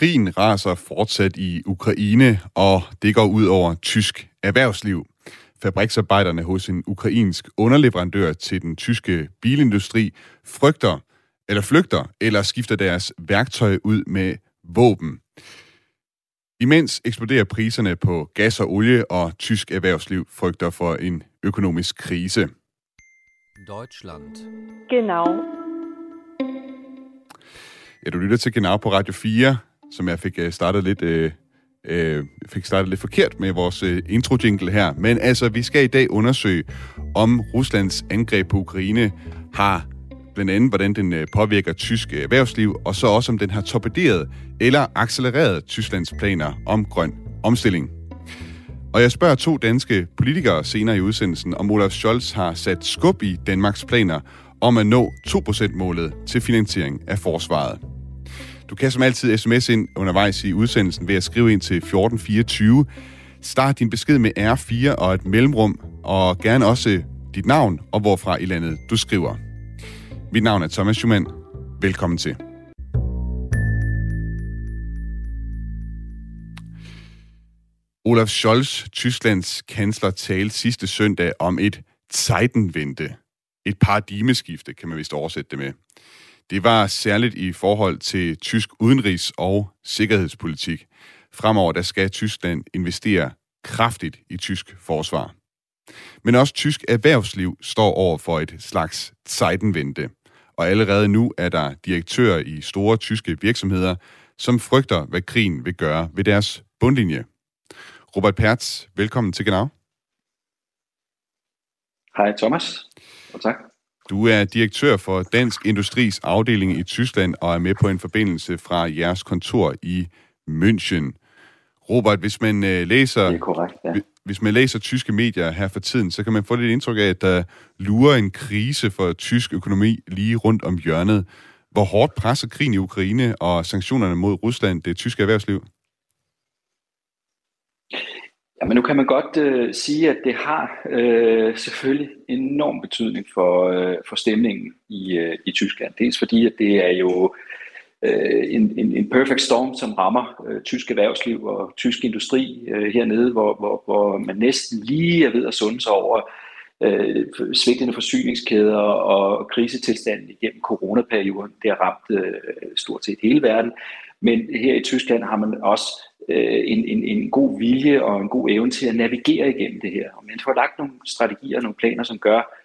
Krigen raser fortsat i Ukraine, og det går ud over tysk erhvervsliv. Fabriksarbejderne hos en ukrainsk underleverandør til den tyske bilindustri frygter, eller flygter, eller skifter deres værktøj ud med våben. Imens eksploderer priserne på gas og olie, og tysk erhvervsliv frygter for en økonomisk krise. Deutschland. Genau. Ja, du lytter til Genau på Radio 4, som jeg fik øh, startet lidt, øh, øh, fik startet lidt forkert med vores øh, intro-jingle her. Men altså, vi skal i dag undersøge, om Ruslands angreb på Ukraine har blandt andet, hvordan den øh, påvirker tysk øh, erhvervsliv, og så også, om den har torpederet eller accelereret Tysklands planer om grøn omstilling. Og jeg spørger to danske politikere senere i udsendelsen, om Olaf Scholz har sat skub i Danmarks planer om at nå 2%-målet til finansiering af forsvaret. Du kan som altid sms ind undervejs i udsendelsen ved at skrive ind til 1424. Start din besked med R4 og et mellemrum, og gerne også dit navn og hvorfra i landet du skriver. Mit navn er Thomas Schumann. Velkommen til. Olaf Scholz, Tysklands kansler, talte sidste søndag om et Zeitenwende. Et paradigmeskifte, kan man vist oversætte det med. Det var særligt i forhold til tysk udenrigs- og sikkerhedspolitik. Fremover der skal Tyskland investere kraftigt i tysk forsvar. Men også tysk erhvervsliv står over for et slags Zeitenwende. Og allerede nu er der direktører i store tyske virksomheder, som frygter, hvad krigen vil gøre ved deres bundlinje. Robert Pertz, velkommen til Genau. Hej Thomas, og tak. Du er direktør for Dansk Industris afdeling i Tyskland og er med på en forbindelse fra jeres kontor i München. Robert, hvis man øh, læser... Det er korrekt, ja. Hvis man læser tyske medier her for tiden, så kan man få lidt indtryk af, at der lurer en krise for tysk økonomi lige rundt om hjørnet. Hvor hårdt presser krigen i Ukraine og sanktionerne mod Rusland det tyske erhvervsliv? Jamen nu kan man godt øh, sige, at det har øh, selvfølgelig enorm betydning for, øh, for stemningen i, øh, i Tyskland. Dels fordi, at det er jo øh, en, en, en perfect storm, som rammer øh, tysk erhvervsliv og tysk industri øh, hernede, hvor, hvor, hvor man næsten lige er ved at sunde sig over øh, svigtende forsyningskæder og krisetilstanden igennem coronaperioden. Det har ramt øh, stort set hele verden. Men her i Tyskland har man også øh, en, en, en god vilje og en god evne til at navigere igennem det her. Og man får lagt nogle strategier og nogle planer, som gør,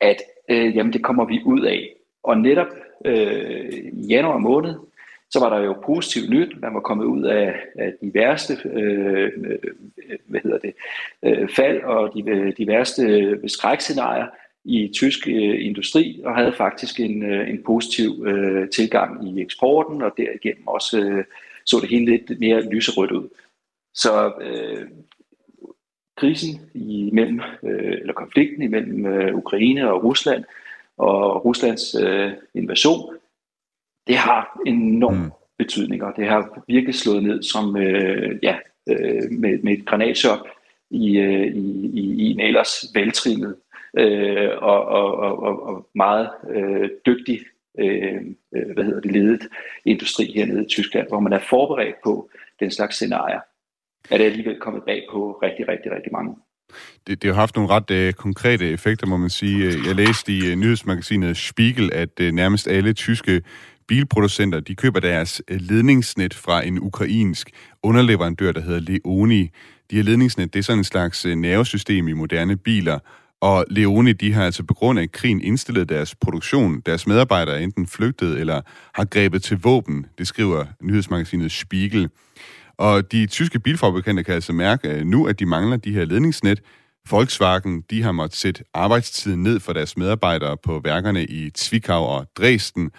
at øh, jamen, det kommer vi ud af. Og netop øh, i januar måned, så var der jo positivt nyt. Man var kommet ud af, af de værste øh, øh hvad hedder det, øh, fald og de, øh, de værste øh, skrækscenarier i tysk øh, industri og havde faktisk en, øh, en positiv øh, tilgang i eksporten og derigennem også øh, så det hele lidt mere lyserødt ud. Så øh, krisen imellem, øh, eller konflikten imellem øh, Ukraine og Rusland og Ruslands øh, invasion, det har enorm mm. betydning, og det har virkelig slået ned som øh, ja, øh, med, med et granatchok i, øh, i, i, i en ellers veltrimmet øh, og, og, og, og meget øh, dygtig Øh, øh, hvad hedder det, ledet industri hernede i Tyskland, hvor man er forberedt på den slags scenarier, er det alligevel kommet bag på rigtig, rigtig, rigtig mange. Det, det har haft nogle ret øh, konkrete effekter, må man sige. Øh, jeg læste i øh, nyhedsmagasinet Spiegel, at øh, nærmest alle tyske bilproducenter, de køber deres øh, ledningsnet fra en ukrainsk underleverandør, der hedder Leoni. De her ledningsnet, det er sådan en slags øh, nervesystem i moderne biler, og Leone, de har altså på grund af krigen indstillet deres produktion. Deres medarbejdere er enten flygtet eller har grebet til våben, det skriver nyhedsmagasinet Spiegel. Og de tyske bilfabrikanter kan altså mærke nu, at de mangler de her ledningsnet. Volkswagen, de har måttet sætte arbejdstiden ned for deres medarbejdere på værkerne i Zwickau og Dresden.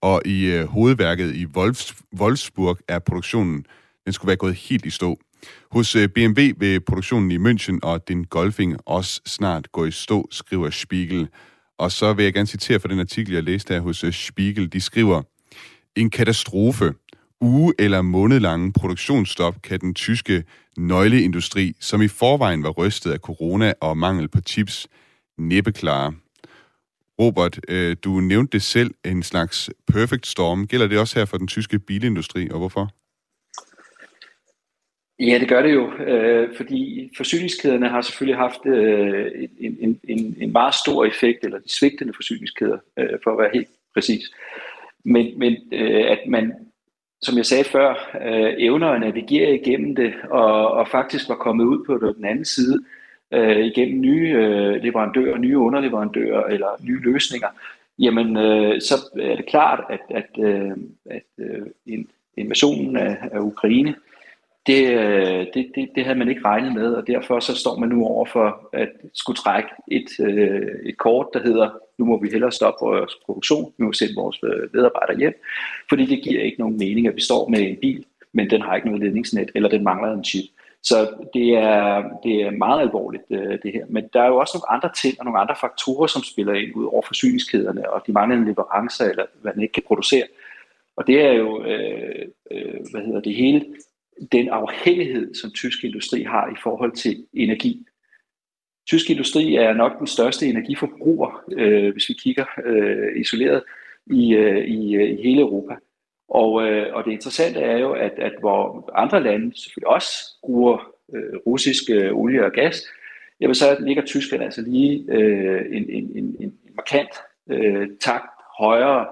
Og i øh, hovedværket i Wolfsburg er produktionen, den skulle være gået helt i stå. Hos øh, BMW vil produktionen i München og den Golfing også snart gå i stå, skriver Spiegel. Og så vil jeg gerne citere fra den artikel, jeg læste her hos øh, Spiegel. De skriver, en katastrofe. Uge- eller månedlange produktionsstop kan den tyske nøgleindustri, som i forvejen var rystet af corona og mangel på chips, næppe klare. Robert, øh, du nævnte det selv, en slags perfect storm. Gælder det også her for den tyske bilindustri, og hvorfor? Ja, det gør det jo, øh, fordi forsyningskæderne har selvfølgelig haft øh, en, en, en, en meget stor effekt, eller de svigtende forsyningskæder, øh, for at være helt præcis. Men, men øh, at man, som jeg sagde før, øh, evner at navigere igennem det, og, og faktisk var kommet ud på den anden side, øh, igennem nye øh, leverandører, nye underleverandører eller nye løsninger, jamen øh, så er det klart, at, at, øh, at øh, invasionen af, af Ukraine, øh, Øh, det, det, det havde man ikke regnet med, og derfor så står man nu over for at skulle trække et, øh, et kort, der hedder, nu må vi hellere stoppe vores produktion, nu må vi sende vores øh, medarbejdere hjem, fordi det giver ikke nogen mening, at vi står med en bil, men den har ikke noget ledningsnet, eller den mangler en chip. Så det er, det er meget alvorligt, det her. Men der er jo også nogle andre ting og nogle andre faktorer, som spiller ind ud over forsyningskæderne og de manglende leverancer, eller hvad man ikke kan producere. Og det er jo, øh, øh, hvad hedder det hele, den afhængighed, som tysk industri har i forhold til energi. Tysk industri er nok den største energiforbruger, øh, hvis vi kigger øh, isoleret i, øh, i, øh, i hele Europa. Og, øh, og det interessante er jo, at, at hvor andre lande selvfølgelig også bruger øh, russisk øh, olie og gas, jamen så ligger Tyskland altså lige øh, en, en, en, en markant øh, takt højere,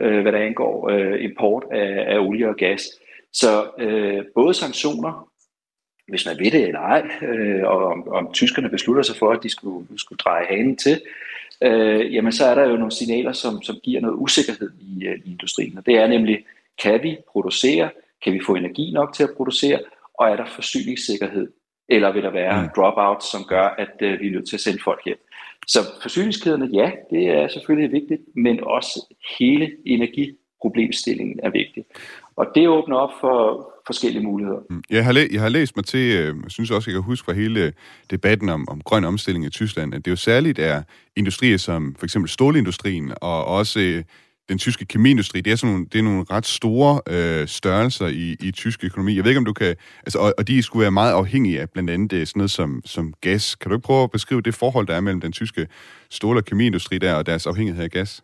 øh, hvad der angår øh, import af, af olie og gas. Så øh, både sanktioner, hvis man ved det eller ej, øh, og om, om tyskerne beslutter sig for, at de skulle, skulle dreje hanen til, øh, jamen så er der jo nogle signaler, som, som giver noget usikkerhed i, øh, i industrien. Og det er nemlig, kan vi producere? Kan vi få energi nok til at producere? Og er der forsyningssikkerhed? Eller vil der være mm. dropout, som gør, at øh, vi er nødt til at sende folk hjem? Så forsyningskæderne, ja, det er selvfølgelig vigtigt, men også hele energiproblemstillingen er vigtig. Og det åbner op for forskellige muligheder. Mm. Jeg har, læ- jeg har læst mig til, øh, jeg synes også, jeg kan huske fra hele øh, debatten om, om grøn omstilling i Tyskland, at det jo særligt er industrier som for eksempel stålindustrien og også øh, den tyske kemiindustri, det er, sådan nogle, det er nogle ret store øh, størrelser i, i tysk økonomi. Jeg ved ikke, om du kan... Altså, og, og de skulle være meget afhængige af blandt andet det, sådan noget som, som gas. Kan du ikke prøve at beskrive det forhold, der er mellem den tyske stål- og kemiindustri der og deres afhængighed af gas?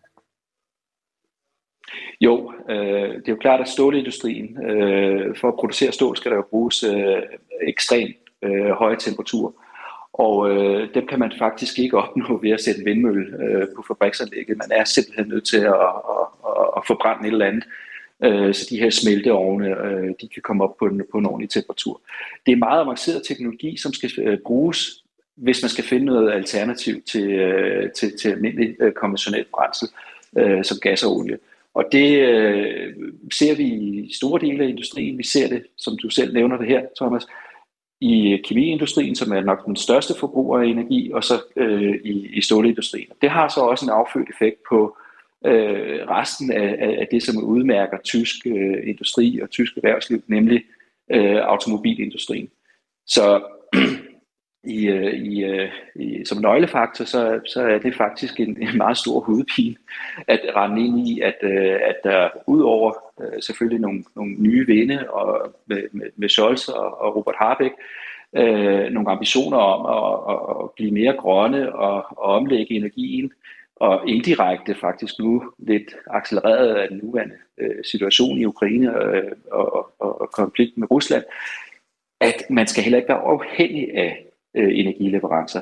Jo, øh, det er jo klart, at stålindustrien, øh, for at producere stål, skal der jo bruges øh, ekstremt øh, høje temperaturer. Og øh, dem kan man faktisk ikke opnå ved at sætte en vindmølle øh, på fabriksanlægget. Man er simpelthen nødt til at, at, at, at forbrænde et eller andet, øh, så de her smelteovne øh, de kan komme op på en, på en ordentlig temperatur. Det er meget avanceret teknologi, som skal øh, bruges, hvis man skal finde noget alternativ til, øh, til, til almindelig øh, konventionelt brændsel, øh, som gas og olie. Og det øh, ser vi i store dele af industrien. Vi ser det, som du selv nævner det her, Thomas, i kemiindustrien, som er nok den største forbruger af energi, og så øh, i, i stålindustrien. Det har så også en affødt effekt på øh, resten af, af det, som udmærker tysk øh, industri og tysk erhvervsliv, nemlig øh, automobilindustrien. Så i, øh, i, øh, i, som nøglefaktor, så, så er det faktisk en, en meget stor hovedpine at rende ind i, at, øh, at der udover selvfølgelig nogle, nogle nye vinde og med, med, med Scholz og, og Robert Harbeck, øh, nogle ambitioner om at, at, at blive mere grønne og, og omlægge energien, og indirekte faktisk nu lidt accelereret af den nuværende øh, situation i Ukraine øh, og, og, og konflikten med Rusland, at man skal heller ikke være afhængig af øh, energileverancer.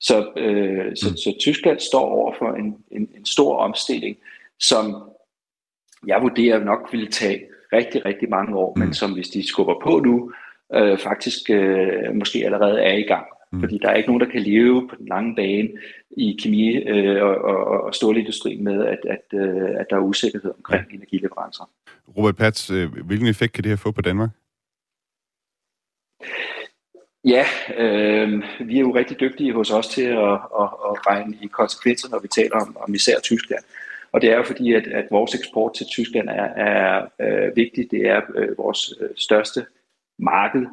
Så, øh, så, mm. så Tyskland står over for en, en, en stor omstilling, som jeg vurderer nok vil tage rigtig, rigtig mange år, mm. men som hvis de skubber på nu, øh, faktisk øh, måske allerede er i gang. Mm. Fordi der er ikke nogen, der kan leve på den lange bane i kemi- øh, og, og, og stålindustrien med, at, at, øh, at der er usikkerhed omkring ja. energileverancer. Robert Pats, øh, hvilken effekt kan det her få på Danmark? Ja, øh, vi er jo rigtig dygtige hos os til at, at, at regne i konsekvenser, når vi taler om, om især Tyskland. Og det er jo fordi, at, at vores eksport til Tyskland er, er øh, vigtig. Det er øh, vores øh, største marked,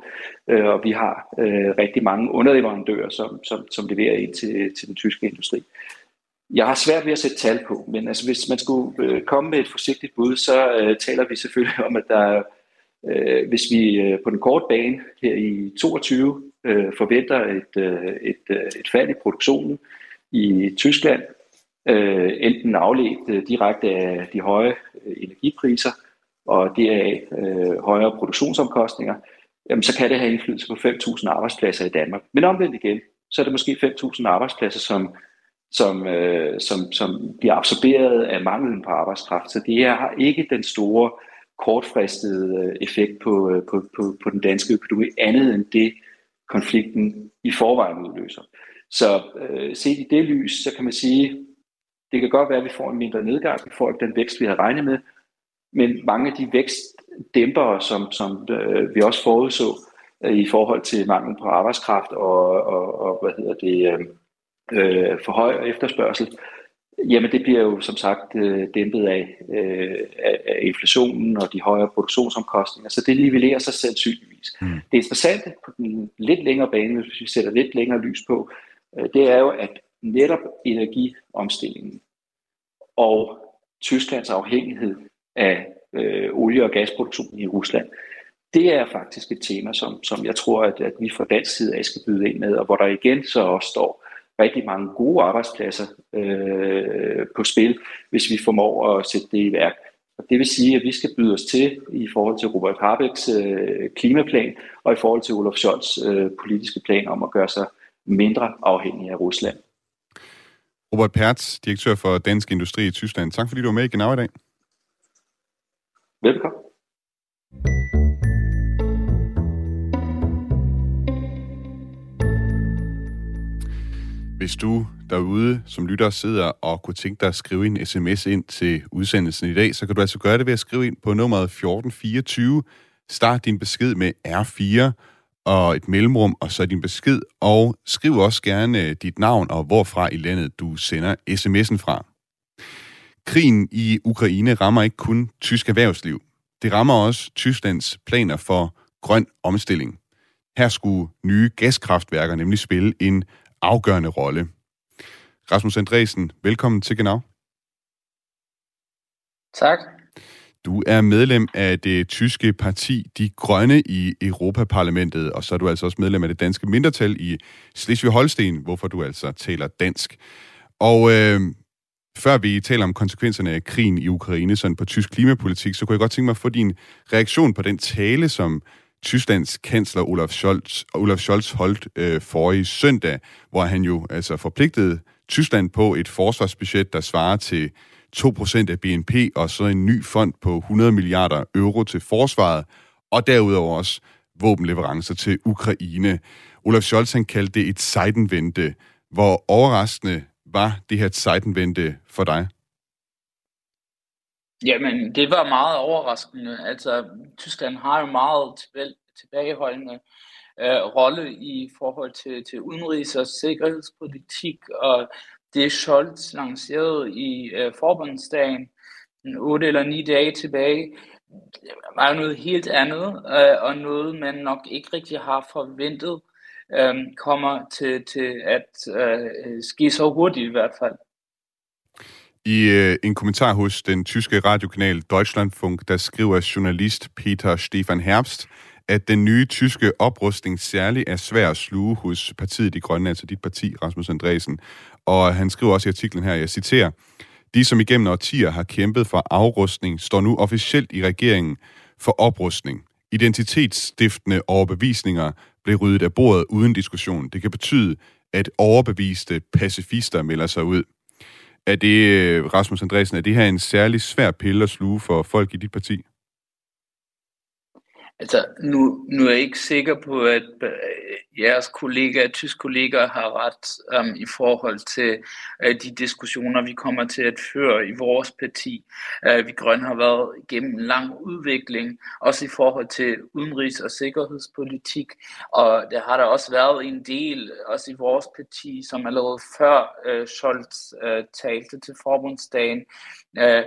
øh, og vi har øh, rigtig mange underleverandører, som, som, som leverer ind til, til den tyske industri. Jeg har svært ved at sætte tal på, men altså, hvis man skulle øh, komme med et forsigtigt bud, så øh, taler vi selvfølgelig om, at der Øh, hvis vi øh, på den korte bane her i 22 øh, forventer et, øh, et, øh, et fald i produktionen i Tyskland, øh, enten afledt øh, direkte af de høje øh, energipriser og deraf øh, højere produktionsomkostninger, jamen, så kan det have indflydelse på 5.000 arbejdspladser i Danmark. Men omvendt igen, så er det måske 5.000 arbejdspladser, som, som, øh, som, som bliver absorberet af manglen på arbejdskraft. Så det her har ikke den store kortfristede øh, effekt på, øh, på, på, på den danske økonomi, andet end det, konflikten i forvejen udløser. Så øh, set i det lys, så kan man sige, det kan godt være, at vi får en mindre nedgang, vi får ikke den vækst, vi havde regnet med, men mange af de vækstdæmpere, som, som øh, vi også forudså øh, i forhold til mangel på arbejdskraft og, og, og hvad hedder det, øh, øh, for høj efterspørgsel, jamen det bliver jo som sagt øh, dæmpet af, øh, af, inflationen og de højere produktionsomkostninger, så det nivellerer sig sandsynligvis. Mm. Det interessante på den lidt længere bane, hvis vi sætter lidt længere lys på, øh, det er jo, at netop energiomstillingen og Tysklands afhængighed af øh, olie- og gasproduktionen i Rusland, det er faktisk et tema, som, som jeg tror, at, at vi fra dansk side af skal byde ind med, og hvor der igen så også står rigtig mange gode arbejdspladser øh, på spil, hvis vi formår at sætte det i værk. Og det vil sige, at vi skal byde os til i forhold til Robert Habecks øh, klimaplan og i forhold til Olaf Scholz øh, politiske plan om at gøre sig mindre afhængig af Rusland. Robert Pertz, direktør for Dansk Industri i Tyskland. Tak fordi du var med i Genau i dag. Velkommen. Hvis du derude som lytter sidder og kunne tænke dig at skrive en sms ind til udsendelsen i dag, så kan du altså gøre det ved at skrive ind på nummeret 1424. Start din besked med R4 og et mellemrum, og så din besked, og skriv også gerne øh, dit navn og hvorfra i landet du sender sms'en fra. Krigen i Ukraine rammer ikke kun tysk erhvervsliv. Det rammer også Tysklands planer for grøn omstilling. Her skulle nye gaskraftværker nemlig spille en afgørende rolle. Rasmus Andresen, velkommen til Genau. Tak. Du er medlem af det tyske parti De Grønne i Europaparlamentet, og så er du altså også medlem af det danske mindretal i Slesvig-Holsten, hvorfor du altså taler dansk. Og øh, før vi taler om konsekvenserne af krigen i Ukraine sådan på tysk klimapolitik, så kunne jeg godt tænke mig at få din reaktion på den tale, som Tysklands kansler Olaf Scholz, Olaf Scholz holdt øh, forrige søndag, hvor han jo altså forpligtede Tyskland på et forsvarsbudget, der svarer til 2% af BNP, og så en ny fond på 100 milliarder euro til forsvaret, og derudover også våbenleverancer til Ukraine. Olaf Scholz han kaldte det et sejdenvente. Hvor overraskende var det her sejdenvente for dig? Jamen, det var meget overraskende. Altså, Tyskland har jo meget tilbageholdende øh, rolle i forhold til, til udenrigs- og sikkerhedspolitik, og det Scholz lancerede i øh, forbundsdagen, 8 eller 9 dage tilbage, var jo noget helt andet, øh, og noget man nok ikke rigtig har forventet, øh, kommer til, til at øh, øh ske så hurtigt i hvert fald. I øh, en kommentar hos den tyske radiokanal Deutschlandfunk, der skriver journalist Peter Stefan Herbst, at den nye tyske oprustning særlig er svær at sluge hos partiet De Grønne, altså dit parti, Rasmus Andresen. Og han skriver også i artiklen her, jeg citerer, de, som igennem årtier har kæmpet for afrustning, står nu officielt i regeringen for oprustning. Identitetsstiftende overbevisninger blev ryddet af bordet uden diskussion. Det kan betyde, at overbeviste pacifister melder sig ud. Er det, øh, Rasmus Andresen, er det her en særlig svær pille at sluge for folk i dit parti? Altså, nu, nu er jeg ikke sikker på, at øh, jeres kollegaer, tysk kollegaer, har ret um, i forhold til uh, de diskussioner, vi kommer til at føre i vores parti. Uh, vi grønne har været igennem en lang udvikling, også i forhold til udenrigs- og sikkerhedspolitik, og der har der også været en del, også i vores parti, som allerede før uh, Scholz uh, talte til forbundsdagen, uh,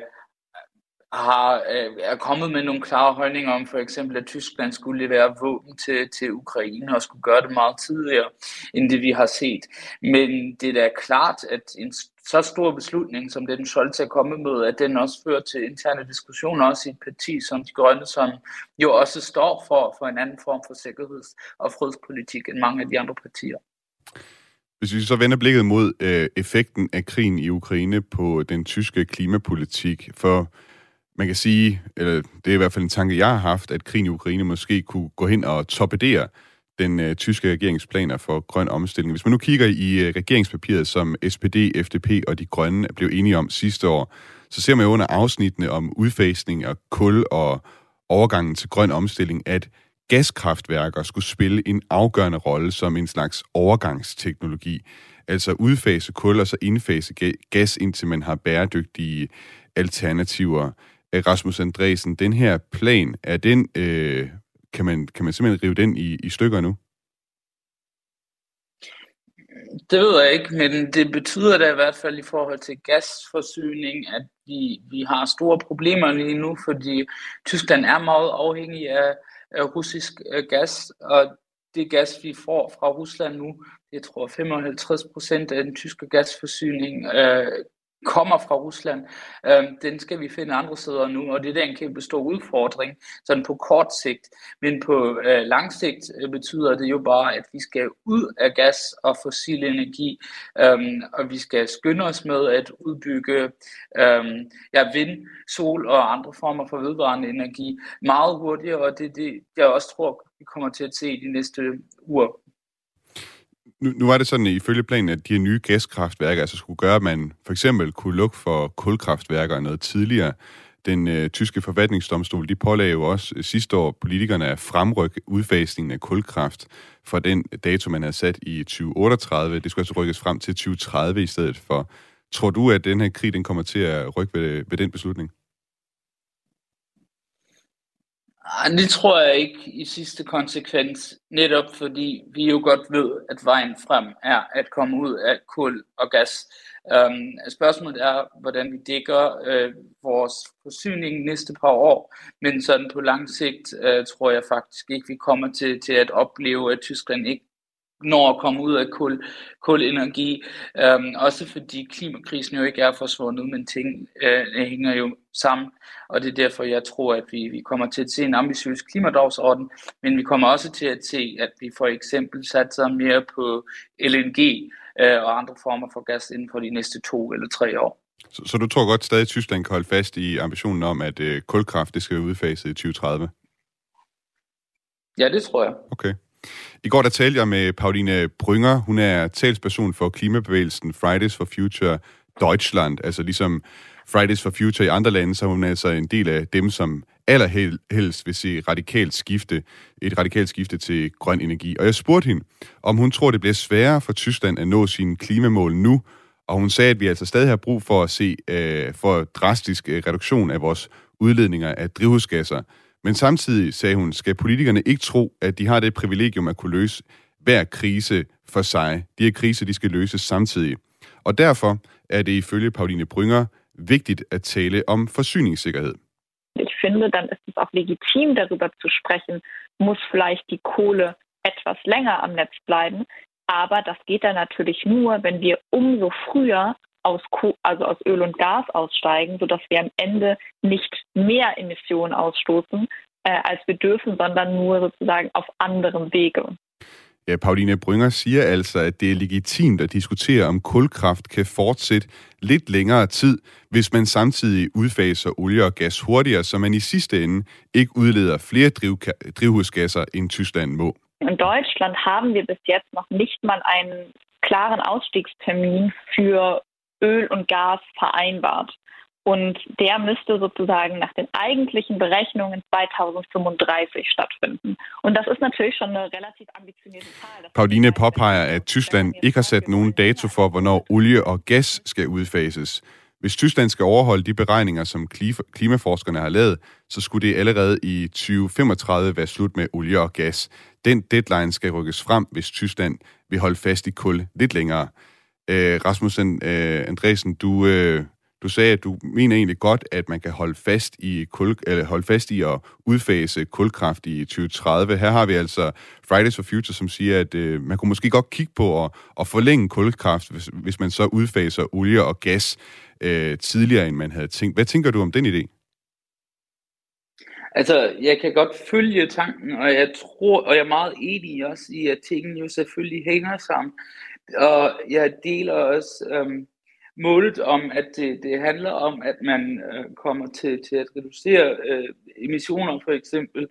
har, øh, er kommet med nogle klare holdninger om for eksempel, at Tyskland skulle levere våben til, til Ukraine og skulle gøre det meget tidligere, end det vi har set. Men det er da klart, at en så stor beslutning, som den Scholz er kommet med, at den også fører til interne diskussioner, også i et parti som De Grønne, som jo også står for, for en anden form for sikkerheds- og fredspolitik end mange af de andre partier. Hvis vi så vender blikket mod øh, effekten af krigen i Ukraine på den tyske klimapolitik, for man kan sige, eller det er i hvert fald en tanke, jeg har haft, at krigen i Ukraine måske kunne gå hen og torpedere den øh, tyske regeringsplaner for grøn omstilling. Hvis man nu kigger i øh, regeringspapiret, som SPD, FDP og de grønne blev enige om sidste år, så ser man jo under afsnittene om udfasning af kul og overgangen til grøn omstilling, at gaskraftværker skulle spille en afgørende rolle som en slags overgangsteknologi. Altså udfase kul og så indfase gas, indtil man har bæredygtige alternativer. Øh, Rasmus Andresen, den her plan, er den, øh, kan, man, kan man simpelthen rive den i, i stykker nu? Det ved jeg ikke, men det betyder da i hvert fald i forhold til gasforsyning, at vi, vi har store problemer lige nu, fordi Tyskland er meget afhængig af, af russisk øh, gas, og det gas, vi får fra Rusland nu, jeg tror 55 procent af den tyske gasforsyning øh, kommer fra Rusland, øh, den skal vi finde andre steder nu, og det er en kæmpe stor udfordring, sådan på kort sigt. Men på øh, lang sigt øh, betyder det jo bare, at vi skal ud af gas og fossil energi, øh, og vi skal skynde os med at udbygge øh, ja, vind, sol og andre former for vedvarende energi meget hurtigere, og det er det, jeg også tror, vi kommer til at se de næste uger nu, nu var det sådan ifølge planen, at de her nye gaskraftværker altså skulle gøre, at man for eksempel kunne lukke for kulkraftværker noget tidligere. Den øh, tyske forfatningsdomstol, de pålagde jo også øh, sidste år politikerne at fremrykke udfasningen af kulkraft fra den dato, man havde sat i 2038. Det skulle altså rykkes frem til 2030 i stedet for. Tror du, at den her krig den kommer til at rykke ved, ved den beslutning? Det tror jeg ikke i sidste konsekvens, netop fordi vi jo godt ved, at vejen frem er at komme ud af kul og gas. Um, spørgsmålet er, hvordan vi dækker uh, vores forsyning næste par år, men sådan på lang sigt uh, tror jeg faktisk ikke, vi kommer til, til at opleve, at Tyskland ikke når at komme ud af kul, kulenergi. Um, også fordi klimakrisen jo ikke er forsvundet, men ting uh, hænger jo sammen. Og det er derfor, jeg tror, at vi, vi kommer til at se en ambitiøs klimadagsorden, men vi kommer også til at se, at vi for eksempel satser mere på LNG uh, og andre former for gas inden for de næste to eller tre år. Så, så du tror godt stadig, at Tyskland kan holde fast i ambitionen om, at uh, kulkraft det skal udfaset i 2030? Ja, det tror jeg. Okay. I går der talte jeg med Pauline Brynger. Hun er talsperson for klimabevægelsen Fridays for Future Deutschland. Altså ligesom Fridays for Future i andre lande, så hun er altså en del af dem, som allerhelst vil se radikalt skifte, et radikalt skifte til grøn energi. Og jeg spurgte hende, om hun tror, det bliver sværere for Tyskland at nå sine klimamål nu, og hun sagde, at vi altså stadig har brug for at se øh, for drastisk øh, reduktion af vores udledninger af drivhusgasser. Men samtidig, sagde hun, skal politikerne ikke tro, at de har det privilegium at kunne løse hver krise for sig. De her kriser, de skal løses samtidig. Og derfor er det ifølge Pauline Brynger vigtigt at tale om forsyningssikkerhed. Ich finde, dann ist es auch legitim, darüber zu sprechen, muss vielleicht die Kohle etwas länger am Netz bleiben. Aber das geht dann natürlich nur, wenn wir umso früher aus, also aus Öl und Gas aussteigen, sodass wir am Ende nicht mehr Emissionen ausstoßen, äh, als wir dürfen, sondern nur sozusagen auf anderem Wege. Ja, Pauline Brynger siger altså, at det er legitimt at diskutere, om kulkraft kan fortsætte lidt længere tid, hvis man samtidig udfaser olie og gas hurtigere, så man i sidste ende ikke udleder flere drivhusgasser, end Tyskland må. In Deutschland haben wir bis jetzt noch nicht mal einen klaren Ausstiegstermin für Öl und Gas vereinbart. Und der müsste sozusagen nach den eigentlichen Berechnungen 2035 stattfinden. Und das ist natürlich schon eine relativ ambitionierte Zahl. Pauline påpeger, at Tyskland ikke har sat nogen dato for, hvornår olie og gas skal udfases. Hvis Tyskland skal overholde de beregninger, som klimaforskerne har lavet, så skulle det allerede i 2035 være slut med olie og gas. Den deadline skal rykkes frem, hvis Tyskland vil holde fast i kul lidt længere. Øh, Rasmus øh, Andresen, du, øh, du sagde, at du mener egentlig godt, at man kan holde fast i, kul, eller holde fast i at udfase kulkraft i 2030. Her har vi altså Fridays for Future, som siger, at øh, man kunne måske godt kigge på at, at forlænge kulkraft, hvis, hvis man så udfaser olie og gas øh, tidligere, end man havde tænkt. Hvad tænker du om den idé? Altså, jeg kan godt følge tanken, og jeg tror, og jeg er meget enig også i, at tingene jo selvfølgelig hænger sammen. Og jeg deler også øhm, målet om, at det, det handler om, at man øh, kommer til, til at reducere øh, emissioner for eksempel,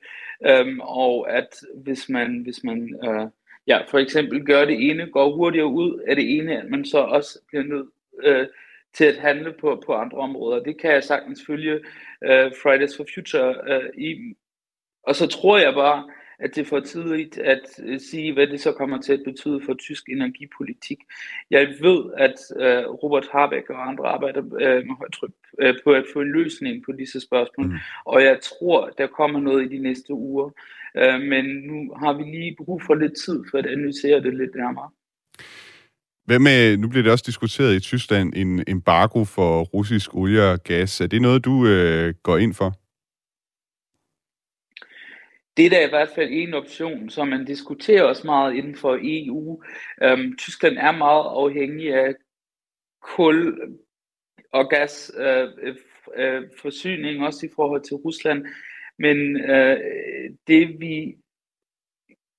øhm, og at hvis man, hvis man øh, ja, for eksempel gør det ene, går hurtigere ud af det ene, at man så også bliver nødt øh, til at handle på, på andre områder. Det kan jeg sagtens følge øh, Fridays for Future øh, i. Og så tror jeg bare, at det er for tidligt at øh, sige, hvad det så kommer til at betyde for tysk energipolitik. Jeg ved, at øh, Robert Habeck og andre arbejder øh, med højtryk øh, på at få en løsning på disse spørgsmål, mm. og jeg tror, der kommer noget i de næste uger. Øh, men nu har vi lige brug for lidt tid for at analysere det lidt nærmere. Hvad med, nu bliver det også diskuteret i Tyskland, en embargo for russisk olie og gas. Er det noget, du øh, går ind for? Det er da i hvert fald en option, som man diskuterer også meget inden for EU. Øhm, Tyskland er meget afhængig af kul og gas øh, øh, øh, forsyning, også i forhold til Rusland. Men øh, det vi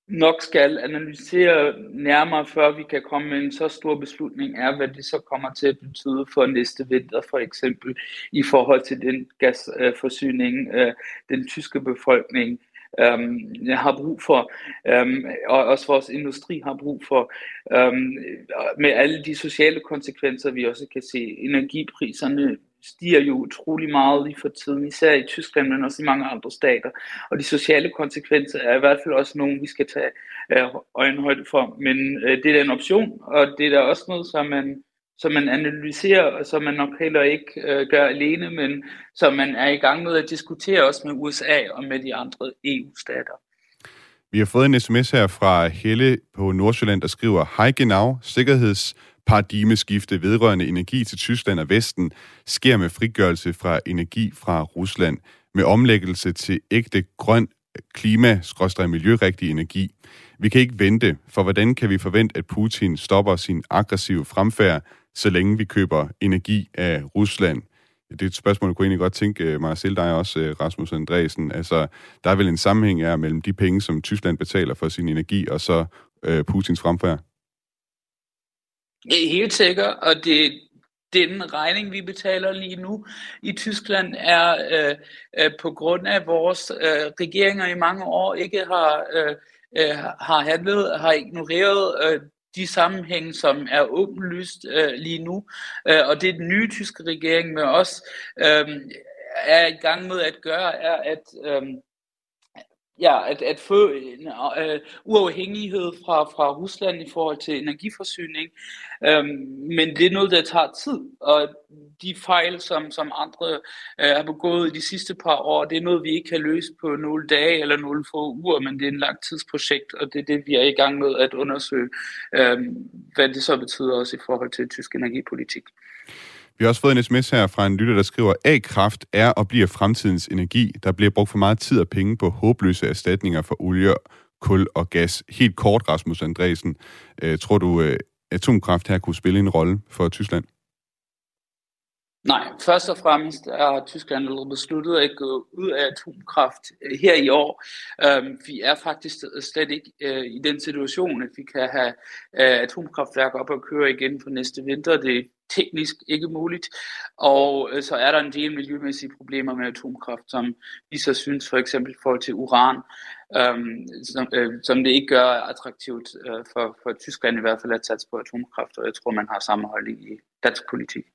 nok skal analysere nærmere, før vi kan komme med en så stor beslutning, er, hvad det så kommer til at betyde for næste vinter, for eksempel i forhold til den gasforsyning, øh, den tyske befolkning øhm, har brug for, øhm, og også vores industri har brug for, øhm, med alle de sociale konsekvenser, vi også kan se. Energipriserne stiger jo utrolig meget lige for tiden, især i Tyskland, men også i mange andre stater. Og de sociale konsekvenser er i hvert fald også nogle, vi skal tage øh, øjenhøjde for. Men øh, det er en option, og det er da også noget, som man som man analyserer, og som man nok heller ikke øh, gør alene, men som man er i gang med at diskutere også med USA og med de andre EU-stater. Vi har fået en sms her fra Helle på Nordsjælland, der skriver, Hej genau, sikkerhedsparadigmeskifte vedrørende energi til Tyskland og Vesten sker med frigørelse fra energi fra Rusland, med omlæggelse til ægte grøn klima-miljørigtig energi. Vi kan ikke vente, for hvordan kan vi forvente, at Putin stopper sin aggressive fremfærd, så længe vi køber energi af Rusland? Det er et spørgsmål, jeg kunne egentlig godt tænke øh, mig at stille dig også, øh, Rasmus Andresen. Altså, der er vel en sammenhæng her mellem de penge, som Tyskland betaler for sin energi, og så øh, Putins fremfærd? Helt sikkert, og det, den regning, vi betaler lige nu i Tyskland, er øh, øh, på grund af vores øh, regeringer i mange år ikke har, øh, øh, har handlet, har ignoreret øh, de sammenhænge, som er åbenlyst øh, lige nu. Øh, og det den nye tyske regering med os øh, er i gang med at gøre, er at... Øh, ja, at, at få en uh, uafhængighed fra, fra Rusland i forhold til energiforsyning. Um, men det er noget, der tager tid, og de fejl, som, som andre uh, har begået i de sidste par år, det er noget, vi ikke kan løse på nogle dage eller nogle få uger, men det er en langtidsprojekt, og det er det, vi er i gang med at undersøge, um, hvad det så betyder også i forhold til tysk energipolitik. Vi har også fået en sms her fra en lytter, der skriver, A-kraft er og bliver fremtidens energi. Der bliver brugt for meget tid og penge på håbløse erstatninger for olie, kul og gas. Helt kort, Rasmus Andresen. Øh, tror du, øh, atomkraft her kunne spille en rolle for Tyskland? Nej, først og fremmest er Tyskland allerede besluttet at gå ud af atomkraft øh, her i år. Øhm, vi er faktisk slet ikke øh, i den situation, at vi kan have øh, atomkraftværker op og køre igen for næste vinter. Det teknisk ikke muligt. Og øh, så er der en del miljømæssige problemer med atomkraft, som vi så synes for eksempel i forhold til uran, um, som, øh, som det ikke gør attraktivt øh, for, for Tyskland i hvert fald at satse på atomkraft, og jeg tror, man har samme holdning i dansk politik.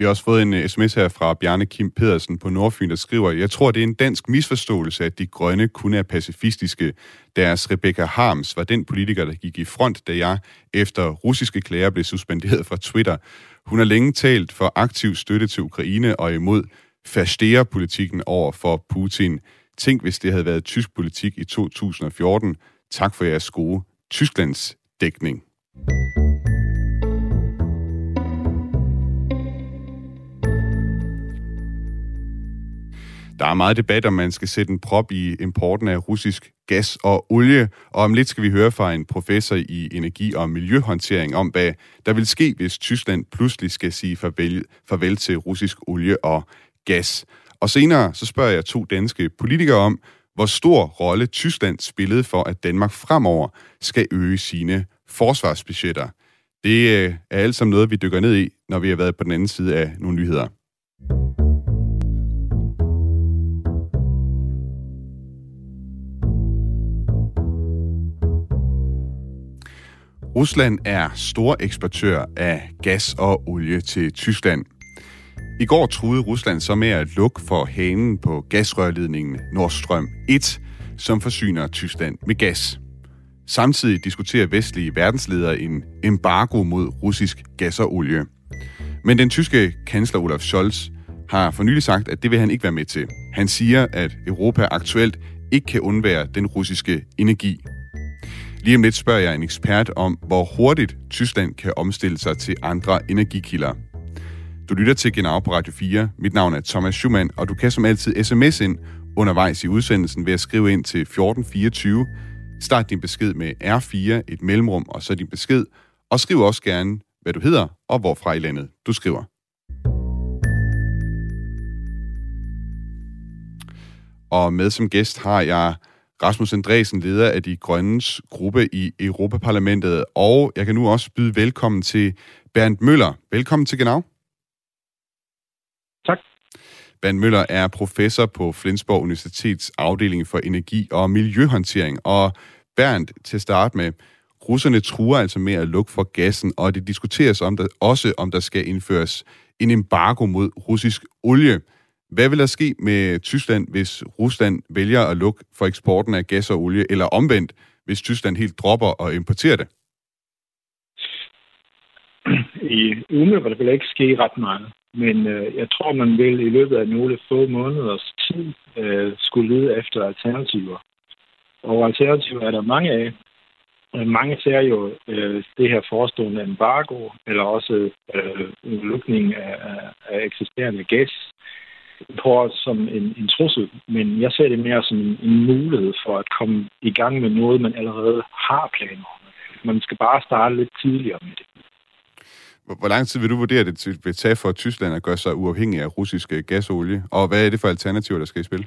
Vi har også fået en øh, sms her fra Bjarne Kim Pedersen på Nordfyn, der skriver, jeg tror, det er en dansk misforståelse, at de grønne kun er pacifistiske. Deres Rebecca Harms var den politiker, der gik i front, da jeg efter russiske klager blev suspenderet fra Twitter. Hun har længe talt for aktiv støtte til Ukraine og imod fastere-politikken over for Putin. Tænk, hvis det havde været tysk politik i 2014. Tak for jeres gode Tysklands dækning. Der er meget debat, om man skal sætte en prop i importen af russisk gas og olie, og om lidt skal vi høre fra en professor i energi- og miljøhåndtering om, hvad der vil ske, hvis Tyskland pludselig skal sige farvel, farvel til russisk olie og gas. Og senere så spørger jeg to danske politikere om, hvor stor rolle Tyskland spillede for, at Danmark fremover skal øge sine forsvarsbudgetter. Det øh, er alt sammen noget, vi dykker ned i, når vi har været på den anden side af nogle nyheder. Rusland er stor eksportør af gas og olie til Tyskland. I går truede Rusland så med at lukke for hanen på gasrørledningen Nord Stream 1, som forsyner Tyskland med gas. Samtidig diskuterer vestlige verdensledere en embargo mod russisk gas og olie. Men den tyske kansler Olaf Scholz har for nylig sagt, at det vil han ikke være med til. Han siger, at Europa aktuelt ikke kan undvære den russiske energi. Lige om lidt spørger jeg en ekspert om, hvor hurtigt Tyskland kan omstille sig til andre energikilder. Du lytter til Genau på Radio 4. Mit navn er Thomas Schumann, og du kan som altid sms ind undervejs i udsendelsen ved at skrive ind til 1424. Start din besked med R4, et mellemrum og så din besked, og skriv også gerne, hvad du hedder og hvorfra i landet du skriver. Og med som gæst har jeg Rasmus Andresen, leder af de grønnes gruppe i Europaparlamentet, og jeg kan nu også byde velkommen til Bernd Møller. Velkommen til Genau. Tak. Bernd Møller er professor på Flensborg Universitets afdeling for energi og miljøhåndtering. Og Bernd, til at starte med, russerne truer altså med at lukke for gassen, og det diskuteres om der, også, om der skal indføres en embargo mod russisk olie. Hvad vil der ske med Tyskland, hvis Rusland vælger at lukke for eksporten af gas og olie, eller omvendt, hvis Tyskland helt dropper at importere det? I umiddelbart vil der ikke ske ret meget. Men øh, jeg tror, man vil i løbet af nogle få måneders tid øh, skulle lede efter alternativer. Og alternativer er der mange af. Øh, mange ser jo øh, det her forestående embargo, eller også øh, lukning af, af eksisterende gas på som en, en trussel, men jeg ser det mere som en, en mulighed for at komme i gang med noget, man allerede har planer om. Man skal bare starte lidt tidligere med det. Hvor lang tid vil du vurdere, det vil tage for Tyskland at gøre sig uafhængig af russisk gas og olie? Og hvad er det for alternativer, der skal i spil?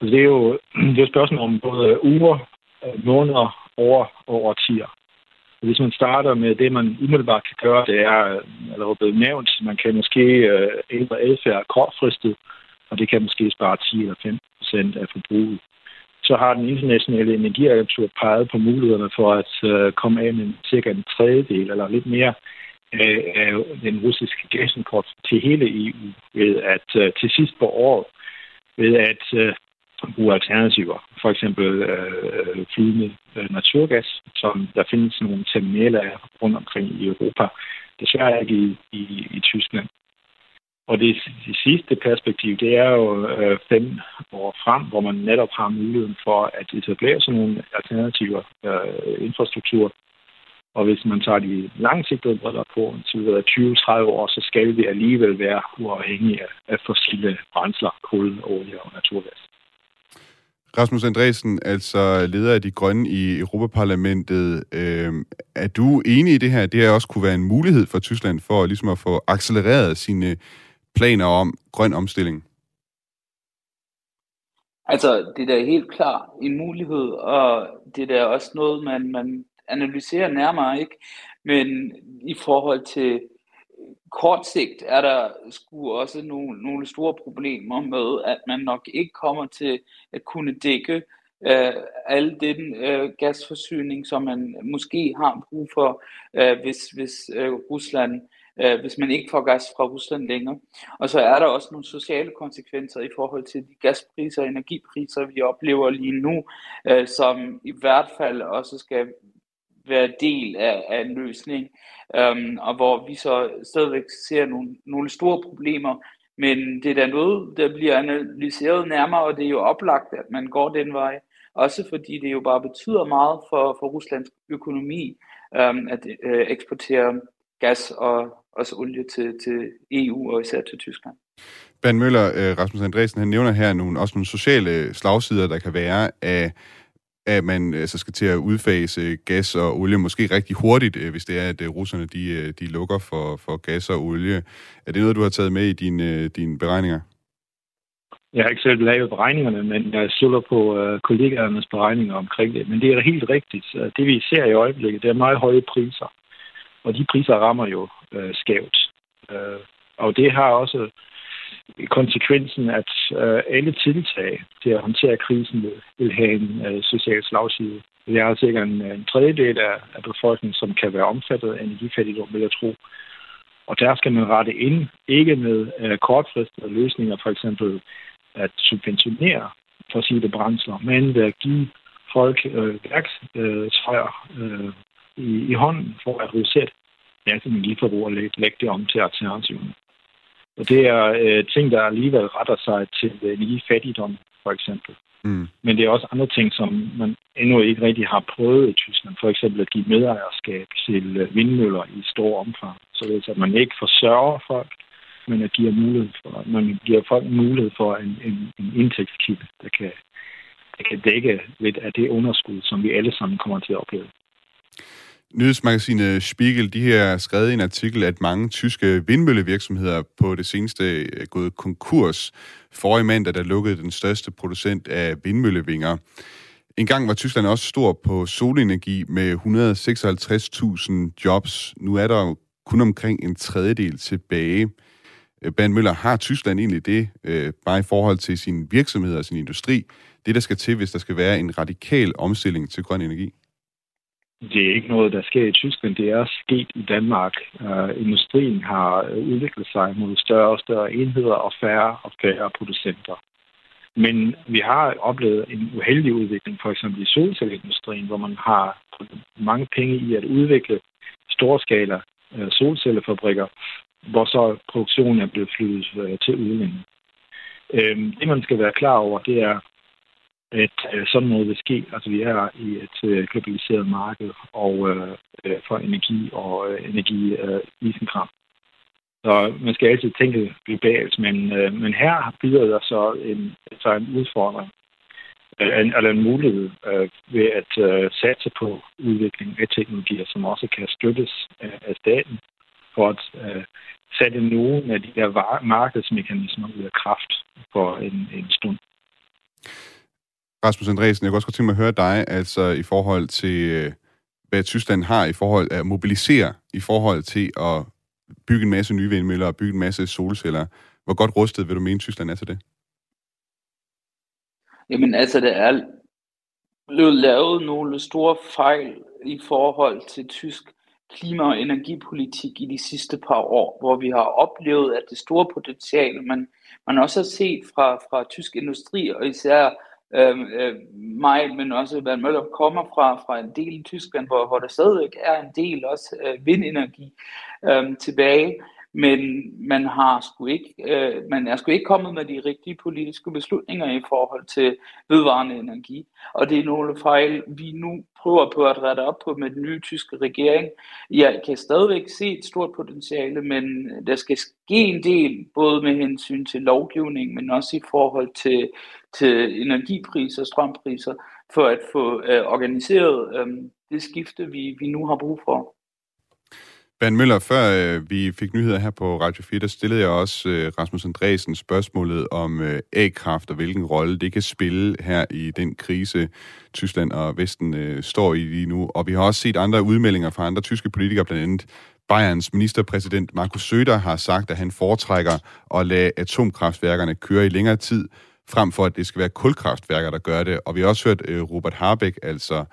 Det er jo det er et spørgsmål om både uger, måneder, år og årtier. Hvis man starter med det, man umiddelbart kan gøre, det er øh, allerede blevet nævnt, man kan måske øh, ændre adfærd kortfristet, og det kan måske spare 10 eller 15 procent af forbruget. Så har den internationale energiagentur peget på mulighederne for at øh, komme af med cirka en tredjedel eller lidt mere af den russiske gasimport til hele EU ved at til sidst på året ved at bruge alternativer. For eksempel øh, flydende øh, naturgas, som der findes nogle terminaler af rundt omkring i Europa. Desværre ikke i, i, i Tyskland. Og det, det sidste perspektiv, det er jo øh, fem år frem, hvor man netop har muligheden for at etablere sådan nogle alternativer øh, infrastruktur. Og hvis man tager de langsigtede briller på, til 20-30 år, så skal vi alligevel være uafhængige af fossile brændsler, kul, olie og naturgas. Rasmus Andresen, altså leder af De Grønne i Europaparlamentet. Øh, er du enig i det her? Det her også kunne være en mulighed for Tyskland for ligesom at få accelereret sine planer om grøn omstilling? Altså, det der er helt klart en mulighed, og det der er også noget, man, man analyserer nærmere, ikke? Men i forhold til kort sigt er der sgu også nogle, nogle store problemer med, at man nok ikke kommer til at kunne dække øh, al den øh, gasforsyning, som man måske har brug for, øh, hvis, hvis øh, Rusland øh, hvis man ikke får gas fra Rusland længere. Og så er der også nogle sociale konsekvenser i forhold til de gaspriser og energipriser, vi oplever lige nu, øh, som i hvert fald også skal være del af, af en løsning, øhm, og hvor vi så stadigvæk ser nogle, nogle store problemer, men det er da noget, der bliver analyseret nærmere, og det er jo oplagt, at man går den vej. Også fordi det jo bare betyder meget for, for Ruslands økonomi øhm, at øh, eksportere gas og også olie til, til EU og især til Tyskland. Ben Møller, øh, Rasmus Andresen, han nævner her nogle, også nogle sociale slagsider, der kan være af at man øh, så altså, skal til at udfase gas og olie, måske rigtig hurtigt, øh, hvis det er, at øh, russerne de, de lukker for, for gas og olie. Er det noget, du har taget med i dine, dine beregninger? Jeg har ikke selv lavet beregningerne, men jeg slutter på uh, kollegaernes beregninger omkring det. Men det er helt rigtigt. Det vi ser i øjeblikket, det er meget høje priser. Og de priser rammer jo øh, skævt. Øh, og det har også konsekvensen, at øh, alle tiltag til at håndtere krisen vil, vil have en øh, social slagside. Det er altså en, en tredjedel af, af befolkningen, som kan være omfattet af energifattigdom, vil jeg tro. Og der skal man rette ind, ikke med øh, kortfristede løsninger, for eksempel at subventionere fossile brændsler, men ved at give folk øh, værktøjer øh, i, i hånden for at reducere deres energiforbrug og lægge, lægge det om til alternativerne. Og det er øh, ting, der alligevel retter sig til energifattigdom, for eksempel. Mm. Men det er også andre ting, som man endnu ikke rigtig har prøvet i Tyskland. For eksempel at give medejerskab til øh, vindmøller i stor omfang, således at man ikke forsørger folk, men at giver mulighed for, man giver folk mulighed for en, en, en indtægtskilde, der kan, der kan dække lidt af det underskud, som vi alle sammen kommer til at opleve. Nyhedsmagasinet Spiegel de har skrevet en artikel, at mange tyske vindmøllevirksomheder på det seneste er gået konkurs. For i mandag, der lukkede den største producent af vindmøllevinger. En gang var Tyskland også stor på solenergi med 156.000 jobs. Nu er der kun omkring en tredjedel tilbage. Øh, Ban Møller, har Tyskland egentlig det, øh, bare i forhold til sin virksomhed og sin industri, det der skal til, hvis der skal være en radikal omstilling til grøn energi? Det er ikke noget, der sker i Tyskland. Det er sket i Danmark. Uh, industrien har øh, udviklet sig mod større og større enheder og færre og færre producenter. Men vi har oplevet en uheldig udvikling, for eksempel i solcelleindustrien, hvor man har mange penge i at udvikle storskala uh, solcellefabrikker, hvor så produktionen er blevet flyttet uh, til udlandet. Uh, det, man skal være klar over, det er, at øh, sådan noget vil ske. Altså vi er i et øh, globaliseret marked og øh, øh for energi og øh, energi øh. Så man skal altid tænke globalt, men, øh, men her bliver der så en, så en udfordring, øh, en, eller en mulighed øh, ved at øh, satse på udvikling af teknologier, som også kan støttes af, af staten, for at øh, sætte nogle af de der markedsmekanismer ud af kraft for en, en stund. Rasmus Andresen, jeg kunne også godt tænke mig at høre dig, altså i forhold til, øh, hvad Tyskland har i forhold at mobilisere, i forhold til at bygge en masse nye vindmøller og bygge en masse solceller. Hvor godt rustet vil du mene, Tyskland er til det? Jamen altså, det er blevet lavet nogle store fejl i forhold til tysk klima- og energipolitik i de sidste par år, hvor vi har oplevet, at det store potentiale, man, man også har set fra, fra tysk industri, og især øh, øh, mig, men også Van Møller kommer fra, fra en del i Tyskland, hvor, hvor der stadigvæk er en del også øh, vindenergi øh, tilbage men man har sgu ikke, øh, man er sgu ikke kommet med de rigtige politiske beslutninger i forhold til vedvarende energi. Og det er nogle fejl, vi nu prøver på at rette op på med den nye tyske regering. Jeg kan stadigvæk se et stort potentiale, men der skal ske en del, både med hensyn til lovgivning, men også i forhold til, til energipriser strømpriser, for at få øh, organiseret øh, det skifte, vi, vi nu har brug for. Van Møller, før øh, vi fik nyheder her på Radio 4, der stillede jeg også øh, Rasmus Andresen spørgsmålet om øh, A-kraft og hvilken rolle det kan spille her i den krise, Tyskland og Vesten øh, står i lige nu. Og vi har også set andre udmeldinger fra andre tyske politikere, blandt andet Bayerns ministerpræsident Markus Söder har sagt, at han foretrækker at lade atomkraftværkerne køre i længere tid, frem for at det skal være kulkraftværker, der gør det. Og vi har også hørt øh, Robert Habeck, altså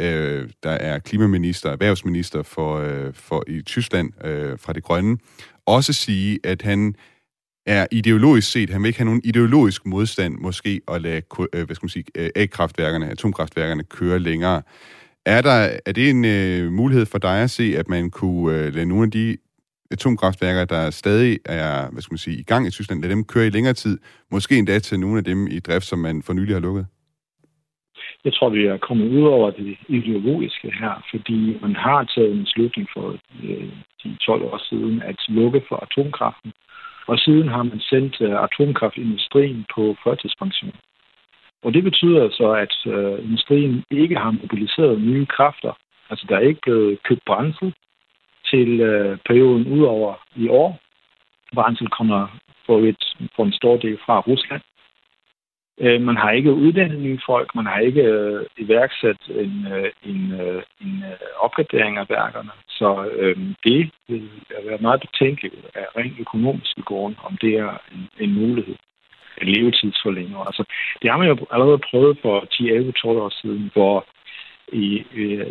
øh, der er klimaminister, erhvervsminister for, øh, for i Tyskland øh, fra det grønne, også sige, at han er ideologisk set, han vil ikke have nogen ideologisk modstand måske at lade øh, hvad skal man sige, øh, A-kraftværkerne, atomkraftværkerne køre længere. Er, der, er det en øh, mulighed for dig at se, at man kunne øh, lade nogle af de atomkraftværker, der stadig er hvad skal man sige, i gang i Tyskland, lad dem køre i længere tid, måske endda til nogle af dem i drift, som man for nylig har lukket? Jeg tror, vi er kommet ud over det ideologiske her, fordi man har taget en beslutning for øh, de 12 år siden at lukke for atomkraften. Og siden har man sendt øh, atomkraftindustrien på førtidspension. Og det betyder så, at øh, industrien ikke har mobiliseret nye kræfter. Altså, der er ikke blevet købt brændsel til øh, perioden udover i år. Brændsel kommer for, et, for en stor del fra Rusland. Øh, man har ikke uddannet nye folk, man har ikke øh, iværksat en, øh, en, øh, en øh, opgradering af værkerne. Så øh, det vil være meget betænkeligt af rent økonomiske grunde, om det er en, en mulighed en levetidsforlænger. Altså, det har man jo allerede prøvet for 10-11-12 år siden, hvor i,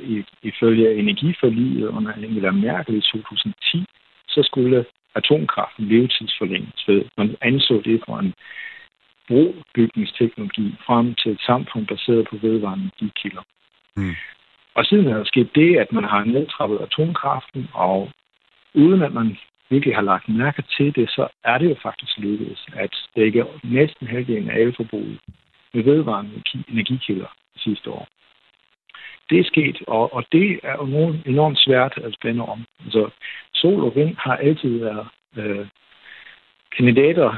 i, ifølge energiforliget under Angela Merkel i 2010, så skulle atomkraften levetidsforlænges ved. Man anså det for en brobygningsteknologi frem til et samfund baseret på vedvarende energikilder. Mm. Og siden er der sket det, at man har nedtrappet atomkraften, og uden at man virkelig har lagt mærke til det, så er det jo faktisk lykkedes at dække næsten halvdelen af elforbruget med vedvarende energikilder sidste år. Det er sket, og, og det er jo enormt svært at spænde om. Altså, sol og vind har altid været øh, kandidater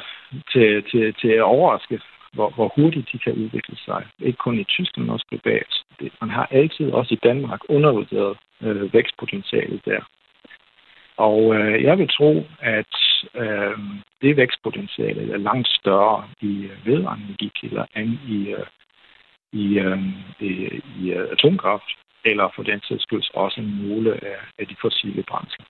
til, til, til at overraske, hvor, hvor hurtigt de kan udvikle sig. Ikke kun i Tyskland, men også globalt. Det, man har altid, også i Danmark, undervurderet øh, vækstpotentialet der. Og øh, jeg vil tro, at øh, det vækstpotentiale er langt større i øh, vedvarende energikilder end i, øh, Øhm, i, øh, i, i atomkraft, eller for den sags skyld også nogle af, af de fossile brændsler.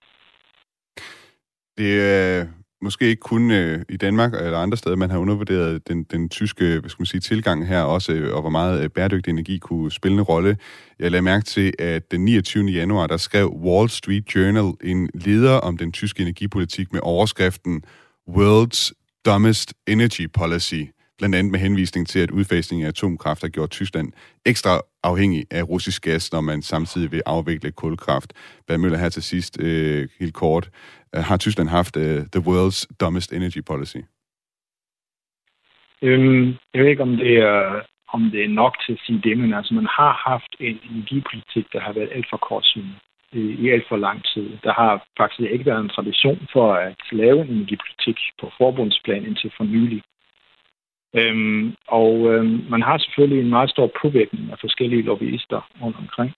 Det er måske ikke kun øh, i Danmark eller andre steder, man har undervurderet den, den tyske hvad skal man sige, tilgang her også, øh, og hvor meget øh, bæredygtig energi kunne spille en rolle. Jeg lagde mærke til, at den 29. januar, der skrev Wall Street Journal en leder om den tyske energipolitik med overskriften World's Dumbest Energy Policy blandt andet med henvisning til, at udfasningen af atomkraft har gjort Tyskland ekstra afhængig af russisk gas, når man samtidig vil afvikle kulkraft. Hvad Møller her til sidst, øh, helt kort, øh, har Tyskland haft øh, the world's dumbest energy policy? Øhm, jeg ved ikke, om det er om det er nok til at sige det, men altså man har haft en energipolitik, der har været alt for kortsynet i, alt for lang tid. Der har faktisk ikke været en tradition for at lave en energipolitik på forbundsplan indtil for nylig. Øhm, og øhm, man har selvfølgelig en meget stor påvirkning af forskellige lobbyister rundt omkring.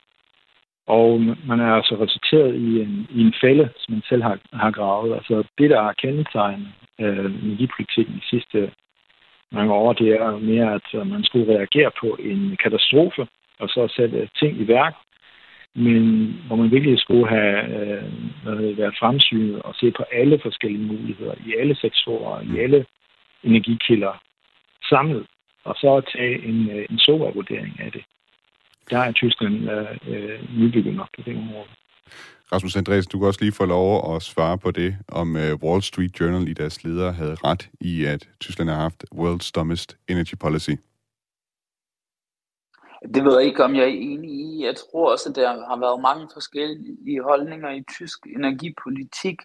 Og man er altså resulteret i en, i en fælde, som man selv har, har gravet. Altså det, der er kendetegnet øh, energipolitikken de sidste mange år, det er mere, at øh, man skulle reagere på en katastrofe, og så sætte ting i værk, men hvor man virkelig skulle have øh, været fremsynet og se på alle forskellige muligheder i alle sektorer, i alle energikilder, samlet, og så tage en, øh, en SOA-vurdering af det. Der er Tyskland øh, øh, nybygget nok på det område. Rasmus Andreas, du kan også lige få lov at svare på det, om uh, Wall Street Journal i deres ledere havde ret i, at Tyskland har haft world's dumbest energy policy. Det ved jeg ikke, om jeg er enig i. Jeg tror også, at der har været mange forskellige holdninger i tysk energipolitik,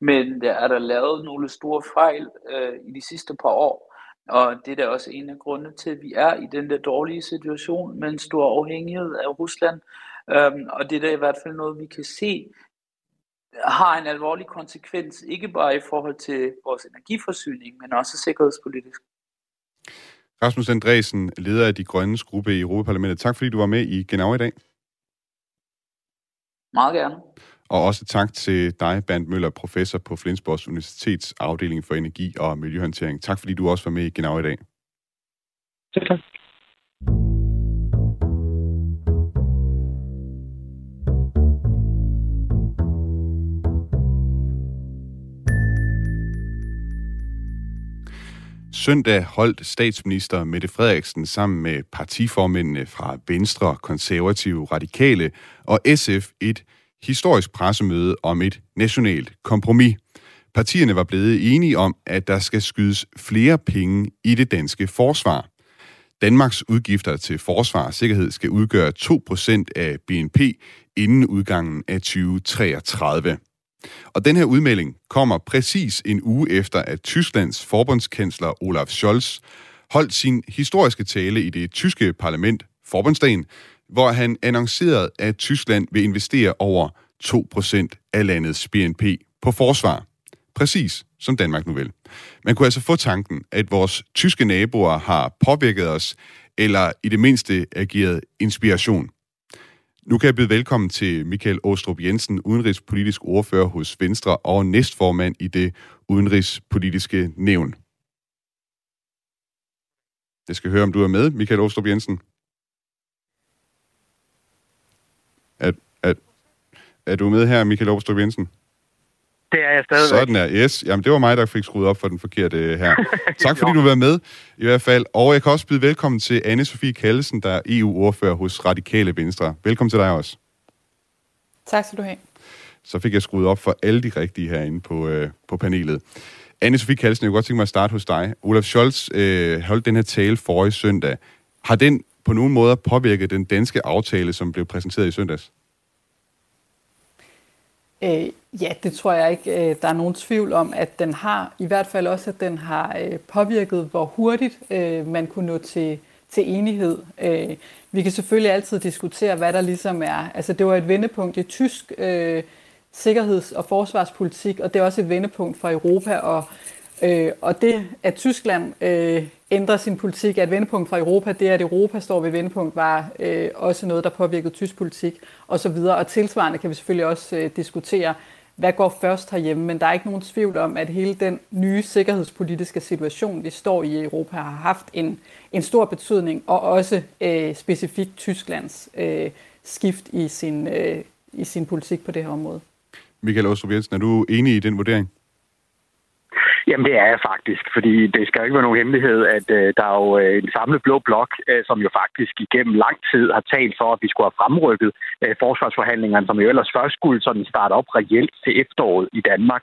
men der er der lavet nogle store fejl øh, i de sidste par år. Og det er da også en af grundene til, at vi er i den der dårlige situation med en stor afhængighed af Rusland. Øhm, og det er da i hvert fald noget, vi kan se har en alvorlig konsekvens, ikke bare i forhold til vores energiforsyning, men også sikkerhedspolitisk. Rasmus Andresen, leder af De Grønnes gruppe i Europaparlamentet. Tak fordi du var med i Genau i dag. Meget gerne. Og også tak til dig, Bernd Møller, professor på Flensborgs Universitets afdeling for energi og miljøhåndtering. Tak fordi du også var med i Genau i dag. Tak, tak. Søndag holdt statsminister Mette Frederiksen sammen med partiformændene fra Venstre, Konservative, Radikale og SF et historisk pressemøde om et nationalt kompromis. Partierne var blevet enige om, at der skal skydes flere penge i det danske forsvar. Danmarks udgifter til forsvar og sikkerhed skal udgøre 2% af BNP inden udgangen af 2033. Og den her udmelding kommer præcis en uge efter, at Tysklands forbundskansler Olaf Scholz holdt sin historiske tale i det tyske parlament, Forbundsdagen, hvor han annoncerede, at Tyskland vil investere over 2% af landets BNP på forsvar. Præcis som Danmark nu vil. Man kunne altså få tanken, at vores tyske naboer har påvirket os, eller i det mindste ageret inspiration. Nu kan jeg byde velkommen til Michael Åstrup Jensen, udenrigspolitisk ordfører hos Venstre og næstformand i det udenrigspolitiske nævn. Det skal høre, om du er med, Michael Åstrup Jensen. Er, er, er du med her, Michael Åstrup Jensen? Det er jeg stadigvæk. Sådan er, yes. Jamen, det var mig, der fik skruet op for den forkerte øh, her. Tak fordi du var med, i hvert fald. Og jeg kan også byde velkommen til anne Sofie Kallesen, der er EU-ordfører hos Radikale Venstre. Velkommen til dig også. Tak skal du have. Så fik jeg skruet op for alle de rigtige herinde på, øh, på panelet. anne Sofie Kallesen, jeg kunne godt tænke mig at starte hos dig. Olaf Scholz øh, holdt den her tale forrige søndag. Har den på nogen måde påvirket den danske aftale, som blev præsenteret i søndags? Øh, ja, det tror jeg ikke, øh, der er nogen tvivl om, at den har. I hvert fald også, at den har øh, påvirket, hvor hurtigt øh, man kunne nå til, til enighed. Øh, vi kan selvfølgelig altid diskutere, hvad der ligesom er. Altså, det var et vendepunkt i tysk øh, sikkerheds- og forsvarspolitik, og det er også et vendepunkt for Europa. Og, øh, og det, at Tyskland øh, ændrer sin politik, at vendepunkt fra Europa. Det, at Europa står ved vendepunkt, var øh, også noget, der påvirkede tysk politik osv. Og, og tilsvarende kan vi selvfølgelig også øh, diskutere, hvad går først herhjemme, men der er ikke nogen tvivl om, at hele den nye sikkerhedspolitiske situation, vi står i i Europa, har haft en, en stor betydning, og også øh, specifikt Tysklands øh, skift i sin, øh, i sin politik på det her område. Michael Åstrup Jensen, er du enig i den vurdering? Jamen det er jeg faktisk, fordi det skal jo ikke være nogen hemmelighed, at øh, der er jo øh, en samlet blå blok, øh, som jo faktisk igennem lang tid har talt for, at vi skulle have fremrykket øh, forsvarsforhandlingerne, som jo ellers først skulle sådan starte op reelt til efteråret i Danmark.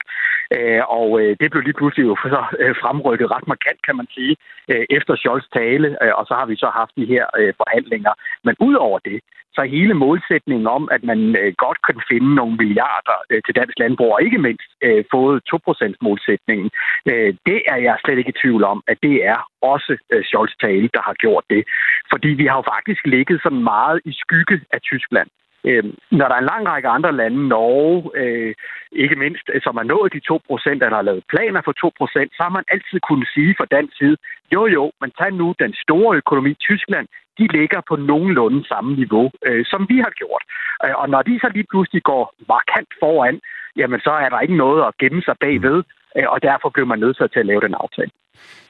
Øh, og øh, det blev lige pludselig jo så øh, fremrykket ret markant, kan man sige, øh, efter Scholz tale, øh, og så har vi så haft de her øh, forhandlinger. Men udover det, så hele målsætningen om, at man øh, godt kan finde nogle milliarder øh, til dansk landbrug, og ikke mindst øh, fået 2% målsætningen, øh, det er jeg slet ikke i tvivl om, at det er også øh, Scholz tale, der har gjort det. Fordi vi har jo faktisk ligget så meget i skygge af Tyskland. Øh, når der er en lang række andre lande, Norge øh, ikke mindst, øh, som har nået de 2 procent, eller har lavet planer for 2 procent, så har man altid kunnet sige fra dansk side, jo jo, men tag nu den store økonomi, Tyskland, de ligger på nogenlunde samme niveau, øh, som vi har gjort. Øh, og når de så lige pludselig går markant foran, jamen så er der ikke noget at gemme sig bagved, øh, og derfor bliver man nødt til at lave den aftale.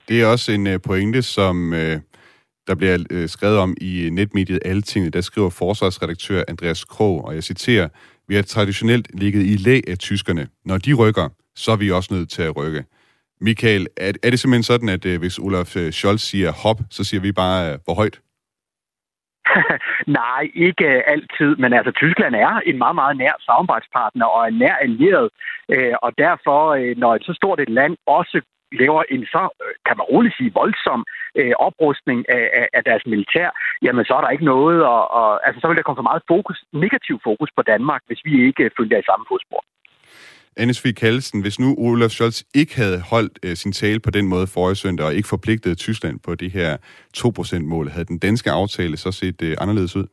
Det er også en øh, pointe, som... Øh der bliver øh, skrevet om i øh, netmediet Altinget, der skriver forsvarsredaktør Andreas Krog, og jeg citerer, vi har traditionelt ligget i læ af tyskerne. Når de rykker, så er vi også nødt til at rykke. Michael, er, er det simpelthen sådan, at øh, hvis Olaf øh, Scholz siger hop, så siger vi bare, øh, hvor højt? Nej, ikke altid, men altså Tyskland er en meget, meget nær samarbejdspartner og en nær allieret, og derfor, når et så stort et land også laver en så, øh, kan man roligt sige, voldsom øh, oprustning af, af, af deres militær, jamen så er der ikke noget, og, og altså så vil der komme for meget fokus, negativ fokus på Danmark, hvis vi ikke følger i samme fodspor. Anne Svig Kallesen, hvis nu Olaf Scholz ikke havde holdt øh, sin tale på den måde forrige søndag, og ikke forpligtet Tyskland på det her 2%-mål, havde den danske aftale så set øh, anderledes ud?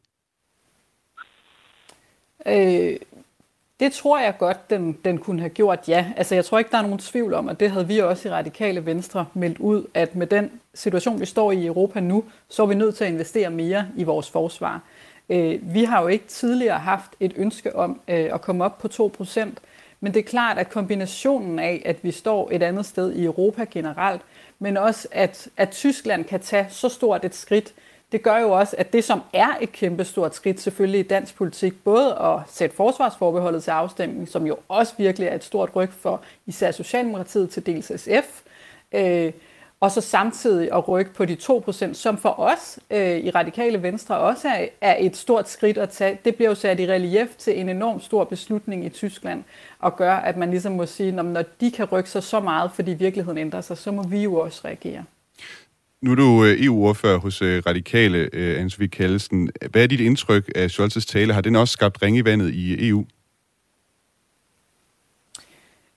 Øh, det tror jeg godt, den, den kunne have gjort, ja. Altså, jeg tror ikke, der er nogen tvivl om, og det havde vi også i Radikale Venstre meldt ud, at med den situation, vi står i i Europa nu, så er vi nødt til at investere mere i vores forsvar. Øh, vi har jo ikke tidligere haft et ønske om øh, at komme op på 2%, men det er klart, at kombinationen af, at vi står et andet sted i Europa generelt, men også at, at Tyskland kan tage så stort et skridt, det gør jo også, at det som er et kæmpestort skridt selvfølgelig i dansk politik, både at sætte forsvarsforbeholdet til afstemning, som jo også virkelig er et stort ryg for især Socialdemokratiet til dels SF, øh, og så samtidig at rykke på de 2%, som for os øh, i Radikale Venstre også er, er et stort skridt at tage. Det bliver jo sat i relief til en enorm stor beslutning i Tyskland, og gør, at man ligesom må sige, når de kan rykke sig så meget, fordi virkeligheden ændrer sig, så må vi jo også reagere. Nu er du øh, EU-ordfører hos øh, Radikale, øh, Ansvig Kallesen. Hvad er dit indtryk af Scholz's tale? Har den også skabt ringe i vandet i EU?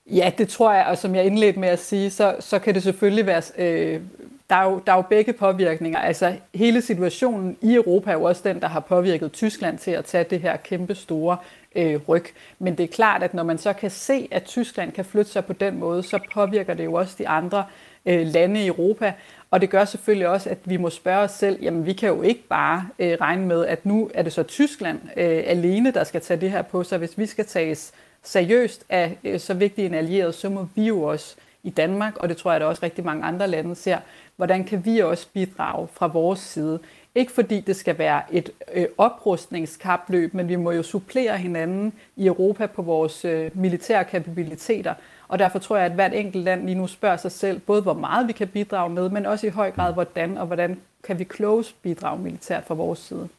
Ja, det tror jeg, og som jeg indledte med at sige, så, så kan det selvfølgelig være... Øh, der, er jo, der er jo begge påvirkninger. Altså, hele situationen i Europa er jo også den, der har påvirket Tyskland til at tage det her kæmpe store øh, ryg. Men det er klart, at når man så kan se, at Tyskland kan flytte sig på den måde, så påvirker det jo også de andre øh, lande i Europa. Og det gør selvfølgelig også, at vi må spørge os selv, jamen vi kan jo ikke bare øh, regne med, at nu er det så Tyskland øh, alene, der skal tage det her på sig. Hvis vi skal tages seriøst af øh, så vigtig en allieret, så må vi jo også i Danmark, og det tror jeg, at også rigtig mange andre lande ser. Hvordan kan vi også bidrage fra vores side? Ikke fordi det skal være et øh, oprustningskapløb, men vi må jo supplere hinanden i Europa på vores øh, militære kapabiliteter. Og derfor tror jeg, at hvert enkelt land lige nu spørger sig selv, både hvor meget vi kan bidrage med, men også i høj grad hvordan, og hvordan kan vi close bidrage militært fra vores side.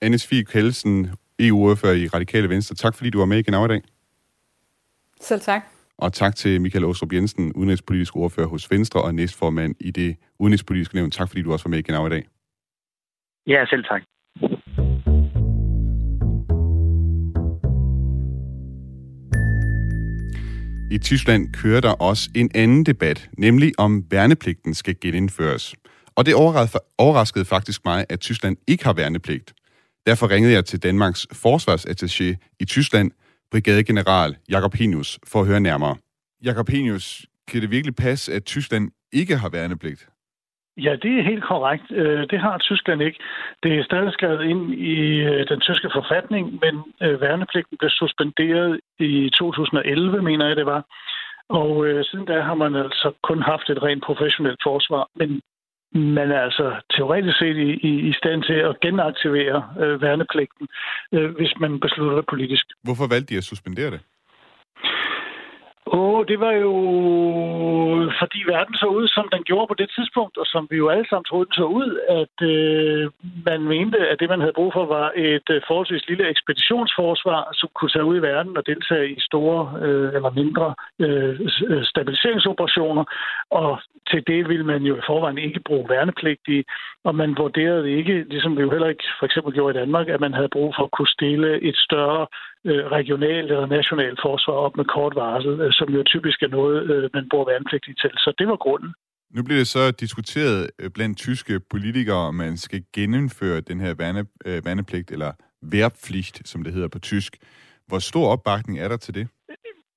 Anne Fie Kjeldsen, EU-ordfører i Radikale Venstre. Tak fordi du var med i Genau i dag. Selv tak. Og tak til Michael Åstrup Jensen, udenrigspolitisk ordfører hos Venstre og næstformand i det udenrigspolitiske nævn. Tak fordi du også var med i Genau i dag. Ja, selv tak. I Tyskland kører der også en anden debat, nemlig om værnepligten skal genindføres. Og det overraskede faktisk mig, at Tyskland ikke har værnepligt. Derfor ringede jeg til Danmarks forsvarsattaché i Tyskland, brigadegeneral Jakob Henius, for at høre nærmere. Jakob Henius, kan det virkelig passe, at Tyskland ikke har værnepligt? Ja, det er helt korrekt. Øh, det har Tyskland ikke. Det er stadig skrevet ind i øh, den tyske forfatning, men øh, værnepligten blev suspenderet i 2011, mener jeg det var. Og øh, siden da har man altså kun haft et rent professionelt forsvar. Men man er altså teoretisk set i, i, i stand til at genaktivere øh, værnepligten, øh, hvis man beslutter det politisk. Hvorfor valgte de at suspendere det? Åh, oh, det var jo fordi verden så ud, som den gjorde på det tidspunkt, og som vi jo alle sammen troede, den så ud, at øh, man mente, at det, man havde brug for, var et øh, forholdsvis lille ekspeditionsforsvar, som kunne tage ud i verden og deltage i store øh, eller mindre øh, øh stabiliseringsoperationer. Og til det ville man jo i forvejen ikke bruge værnepligtige, og man vurderede ikke, ligesom vi jo heller ikke for eksempel gjorde i Danmark, at man havde brug for at kunne stille et større regionalt eller nationalt forsvar op med kort varsel, øh, som jo typisk er noget, øh, man bruger værnepligtige til. Så det var grunden. Nu bliver det så diskuteret øh, blandt tyske politikere, om man skal genindføre den her værne, øh, værnepligt, eller værpflicht, som det hedder på tysk. Hvor stor opbakning er der til det?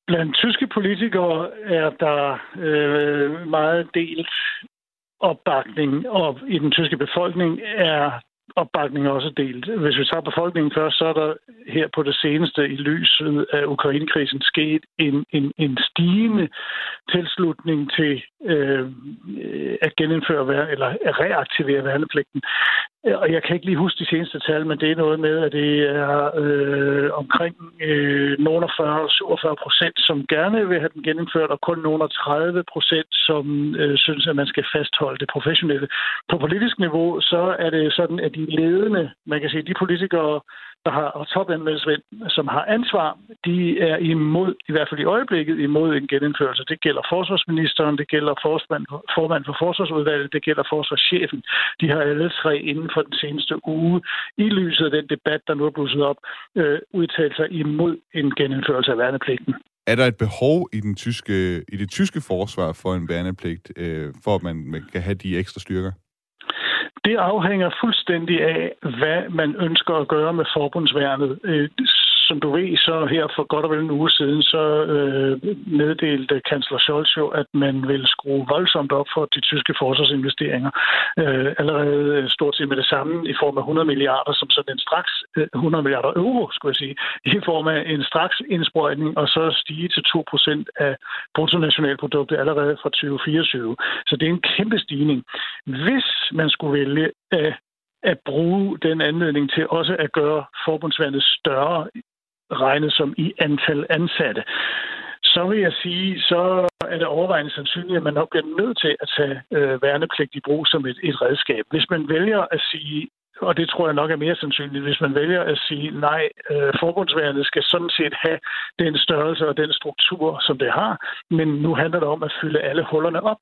Blandt tyske politikere er der øh, meget delt opbakning, og i den tyske befolkning er opbakning også delt. Hvis vi tager befolkningen først, så er der her på det seneste i lyset af Ukrainekrisen sket en, en, en stigende tilslutning til øh, øh at genindføre eller at reaktivere værnepligten. Øh, og jeg kan ikke lige huske de seneste tal, men det er noget med, at det er øh, omkring øh, 40-47 procent, som gerne vil have den genindført, og kun nogle 30 procent, som øh, synes, at man skal fastholde det professionelle. På politisk niveau, så er det sådan, at de ledende, man kan sige, de politikere, der har og topembedsmænd, som har ansvar, de er imod, i hvert fald i øjeblikket, imod en genindførelse. Det gælder forsvarsministeren, det gælder formand, formand for forsvarsudvalget, det gælder forsvarschefen. De har alle tre inden for den seneste uge, i lyset af den debat, der nu er blusset op, øh, udtalt sig imod en genindførelse af værnepligten. Er der et behov i, den tyske, i det tyske forsvar for en værnepligt, øh, for at man kan have de ekstra styrker? Det afhænger fuldstændig af, hvad man ønsker at gøre med forbundsværnet. Øh, som du ved, så her for godt og vel en uge siden, så øh, meddelte kansler Scholz jo, at man vil skrue voldsomt op for de tyske forsvarsinvesteringer. Øh, allerede øh, stort set med det samme i form af 100 milliarder, som sådan en straks, øh, 100 milliarder euro, skulle jeg sige, i form af en straks indsprøjtning, og så stige til 2 procent af bruttonationalproduktet allerede fra 2024. Så det er en kæmpe stigning. Hvis man skulle vælge at at bruge den anledning til også at gøre forbundsvandet større regnet som i antal ansatte, så vil jeg sige, så er det overvejende sandsynligt, at man nok bliver nødt til at tage øh, værnepligt i brug som et, et redskab. Hvis man vælger at sige, og det tror jeg nok er mere sandsynligt, hvis man vælger at sige, nej, øh, skal sådan set have den størrelse og den struktur, som det har, men nu handler det om at fylde alle hullerne op,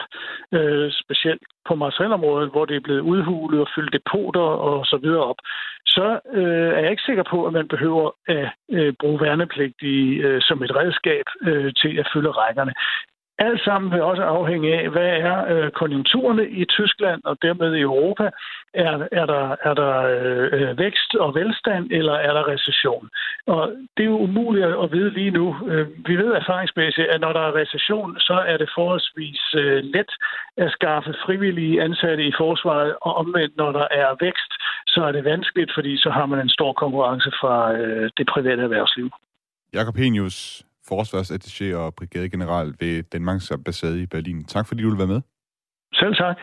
øh, specielt på materielområdet, hvor det er blevet udhulet og fyldt depoter og så videre op, så øh, er jeg ikke sikker på, at man behøver at øh, bruge værnepligtige øh, som et redskab øh, til at fylde rækkerne. Alt sammen vil også afhænge af, hvad er øh, konjunkturerne i Tyskland og dermed i Europa. Er, er der, er der øh, vækst og velstand, eller er der recession? Og det er jo umuligt at vide lige nu. Øh, vi ved erfaringsmæssigt, at når der er recession, så er det forholdsvis øh, let at skaffe frivillige ansatte i forsvaret, og omvendt, når der er vækst, så er det vanskeligt, fordi så har man en stor konkurrence fra øh, det private erhvervsliv. Jakob Henius, forsvarsattaché og brigadegeneral ved Danmarks ambassade i Berlin. Tak fordi du vil være med. Selv tak.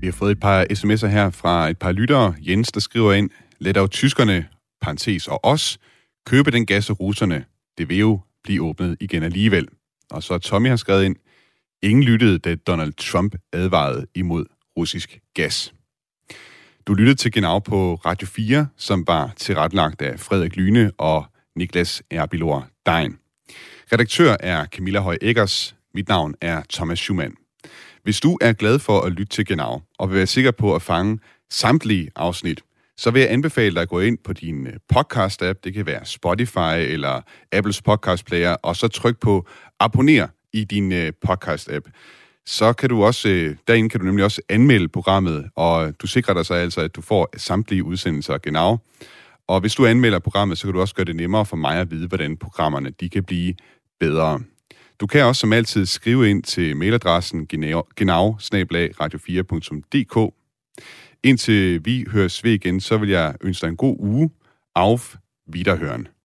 Vi har fået et par sms'er her fra et par lyttere. Jens, der skriver ind, lad dog tyskerne, parentes og os, købe den gas af russerne. Det vil jo blive åbnet igen alligevel. Og så Tommy har skrevet ind, ingen lyttede, da Donald Trump advarede imod russisk gas. Du lyttede til Genau på Radio 4, som var tilrettelagt af Frederik Lyne og Niklas Erbilor Dein. Redaktør er Camilla Høj Eggers. Mit navn er Thomas Schumann. Hvis du er glad for at lytte til Genau, og vil være sikker på at fange samtlige afsnit, så vil jeg anbefale dig at gå ind på din øh, podcast-app, det kan være Spotify eller Apples podcast player, og så tryk på abonner i din øh, podcast-app. Så kan du også, øh, derinde kan du nemlig også anmelde programmet, og du sikrer dig så altså, at du får samtlige udsendelser Genau. Og hvis du anmelder programmet, så kan du også gøre det nemmere for mig at vide, hvordan programmerne de kan blive bedre. Du kan også som altid skrive ind til mailadressen genau radio 4dk Indtil vi høres ved igen, så vil jeg ønske dig en god uge. Auf Wiederhören.